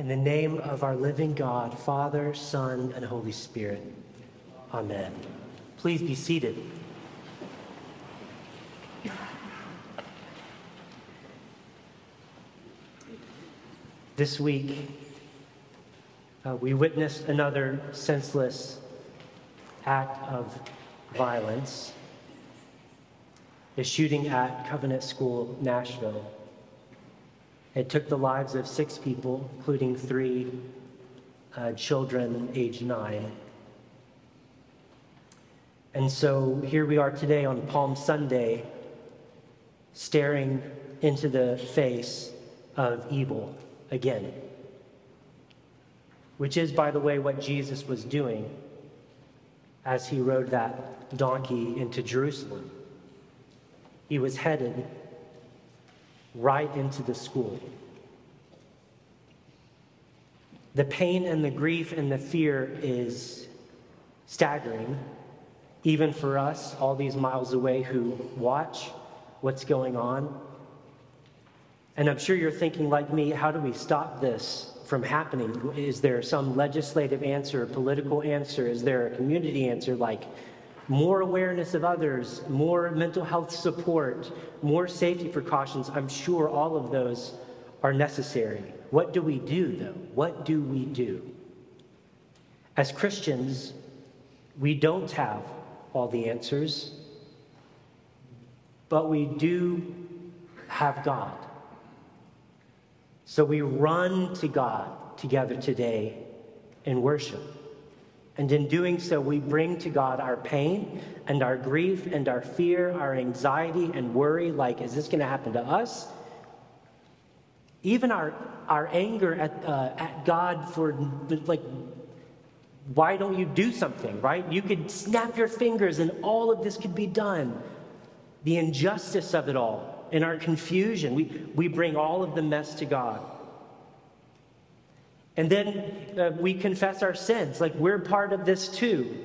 In the name of our living God, Father, Son, and Holy Spirit. Amen. Please be seated. This week, uh, we witnessed another senseless act of violence the shooting at Covenant School, Nashville. It took the lives of six people, including three uh, children aged nine. And so here we are today on Palm Sunday, staring into the face of evil again. Which is, by the way, what Jesus was doing as he rode that donkey into Jerusalem. He was headed right into the school. The pain and the grief and the fear is staggering, even for us, all these miles away, who watch what's going on. And I'm sure you're thinking, like me, how do we stop this from happening? Is there some legislative answer, political answer? Is there a community answer like more awareness of others, more mental health support, more safety precautions. I'm sure all of those are necessary. What do we do, though? What do we do? As Christians, we don't have all the answers, but we do have God. So we run to God together today in worship. And in doing so, we bring to God our pain and our grief and our fear, our anxiety and worry like, is this going to happen to us? Even our, our anger at, uh, at God for, like, why don't you do something, right? You could snap your fingers and all of this could be done. The injustice of it all, in our confusion, we, we bring all of the mess to God. And then uh, we confess our sins, like we're part of this too.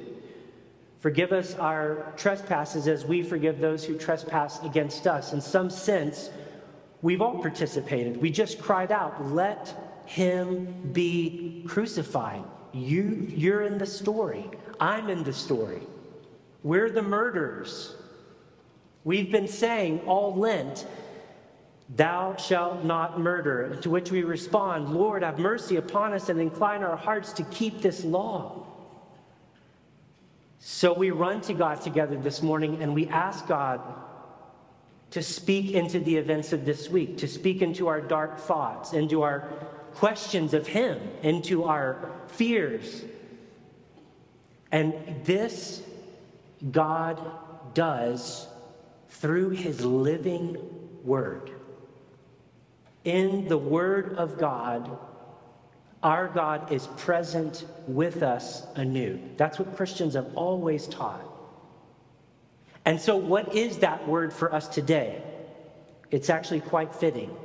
Forgive us our trespasses as we forgive those who trespass against us. In some sense, we've all participated. We just cried out, Let him be crucified. You, you're in the story. I'm in the story. We're the murderers. We've been saying all Lent Thou shalt not murder. To which we respond, Lord, have mercy upon us and incline our hearts to keep this law. So we run to God together this morning and we ask God to speak into the events of this week, to speak into our dark thoughts, into our questions of Him, into our fears. And this God does through His living Word in the Word of God, our God is present with us anew. That's what Christians have always taught. And so, what is that word for us today? It's actually quite fitting.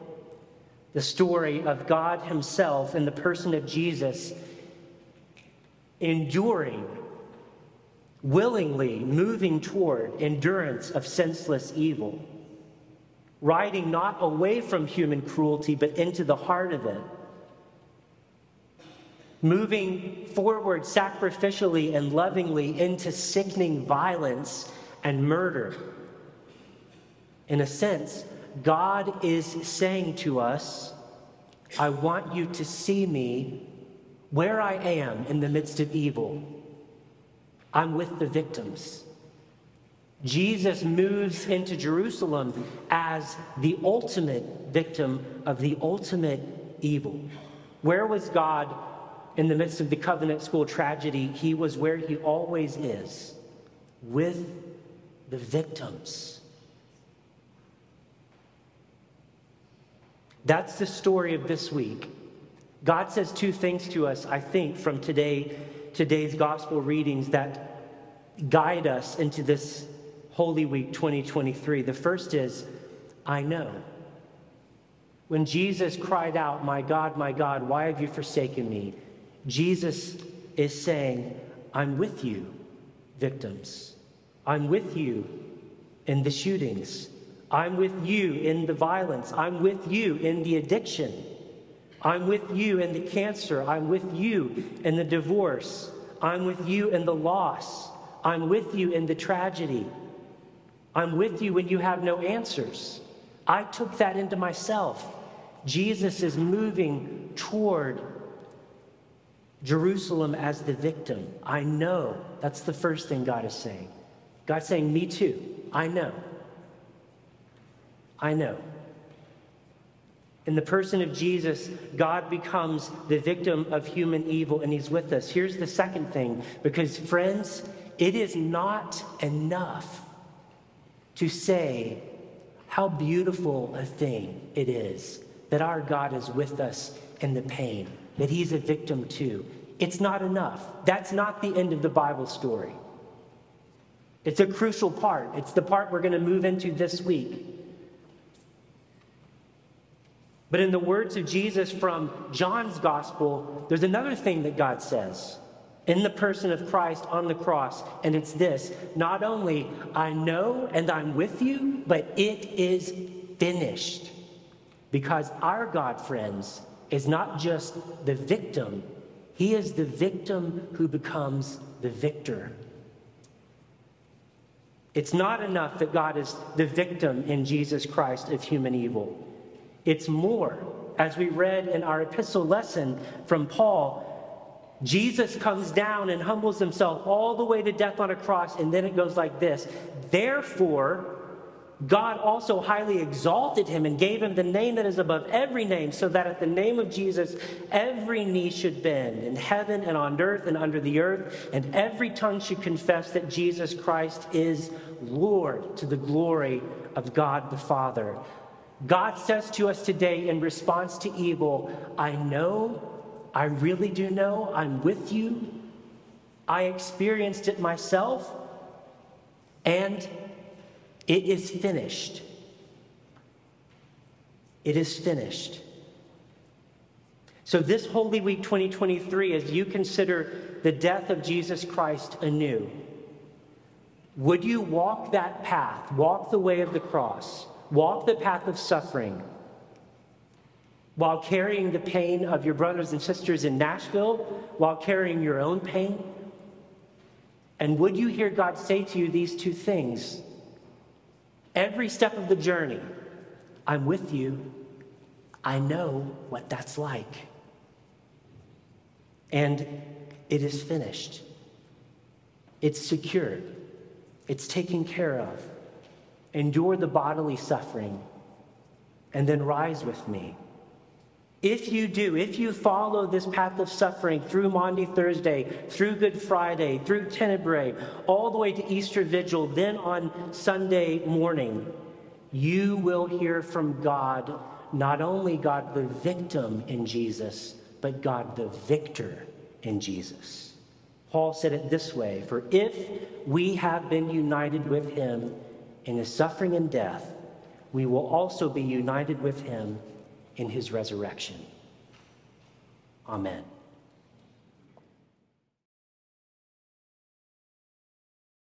The story of God Himself in the person of Jesus enduring, willingly moving toward endurance of senseless evil riding not away from human cruelty, but into the heart of it. Moving forward sacrificially and lovingly into sickening violence and murder. In a sense, God is saying to us, I want you to see me where I am in the midst of evil. I'm with the victims. Jesus moves into Jerusalem as the ultimate victim of the ultimate evil. Where was God in the midst of the covenant school tragedy? He was where he always is with the victims. That's the story of this week. God says two things to us, I think, from today, today's gospel readings that guide us into this Holy Week 2023. The first is, I know. When Jesus cried out, My God, my God, why have you forsaken me? Jesus is saying, I'm with you, victims. I'm with you in the shootings. I'm with you in the violence. I'm with you in the addiction. I'm with you in the cancer. I'm with you in the divorce. I'm with you in the loss. I'm with you in the tragedy. I'm with you when you have no answers. I took that into myself. Jesus is moving toward Jerusalem as the victim. I know. That's the first thing God is saying. God's saying, Me too. I know. I know. In the person of Jesus, God becomes the victim of human evil and he's with us. Here's the second thing because, friends, it is not enough to say how beautiful a thing it is that our God is with us in the pain, that he's a victim too. It's not enough. That's not the end of the Bible story. It's a crucial part. It's the part we're going to move into this week. But in the words of Jesus from John's gospel, there's another thing that God says in the person of Christ on the cross, and it's this not only I know and I'm with you, but it is finished. Because our God, friends, is not just the victim, He is the victim who becomes the victor. It's not enough that God is the victim in Jesus Christ of human evil. It's more. As we read in our epistle lesson from Paul, Jesus comes down and humbles himself all the way to death on a cross, and then it goes like this Therefore, God also highly exalted him and gave him the name that is above every name, so that at the name of Jesus every knee should bend in heaven and on earth and under the earth, and every tongue should confess that Jesus Christ is Lord to the glory of God the Father. God says to us today in response to evil, I know, I really do know, I'm with you. I experienced it myself, and it is finished. It is finished. So, this Holy Week 2023, as you consider the death of Jesus Christ anew, would you walk that path, walk the way of the cross? Walk the path of suffering while carrying the pain of your brothers and sisters in Nashville, while carrying your own pain? And would you hear God say to you these two things? Every step of the journey, I'm with you. I know what that's like. And it is finished. It's secured. It's taken care of endure the bodily suffering, and then rise with me. If you do, if you follow this path of suffering through Maundy Thursday, through Good Friday, through Tenebrae, all the way to Easter Vigil, then on Sunday morning, you will hear from God, not only God the victim in Jesus, but God the victor in Jesus. Paul said it this way For if we have been united with him, in his suffering and death, we will also be united with him in his resurrection. Amen.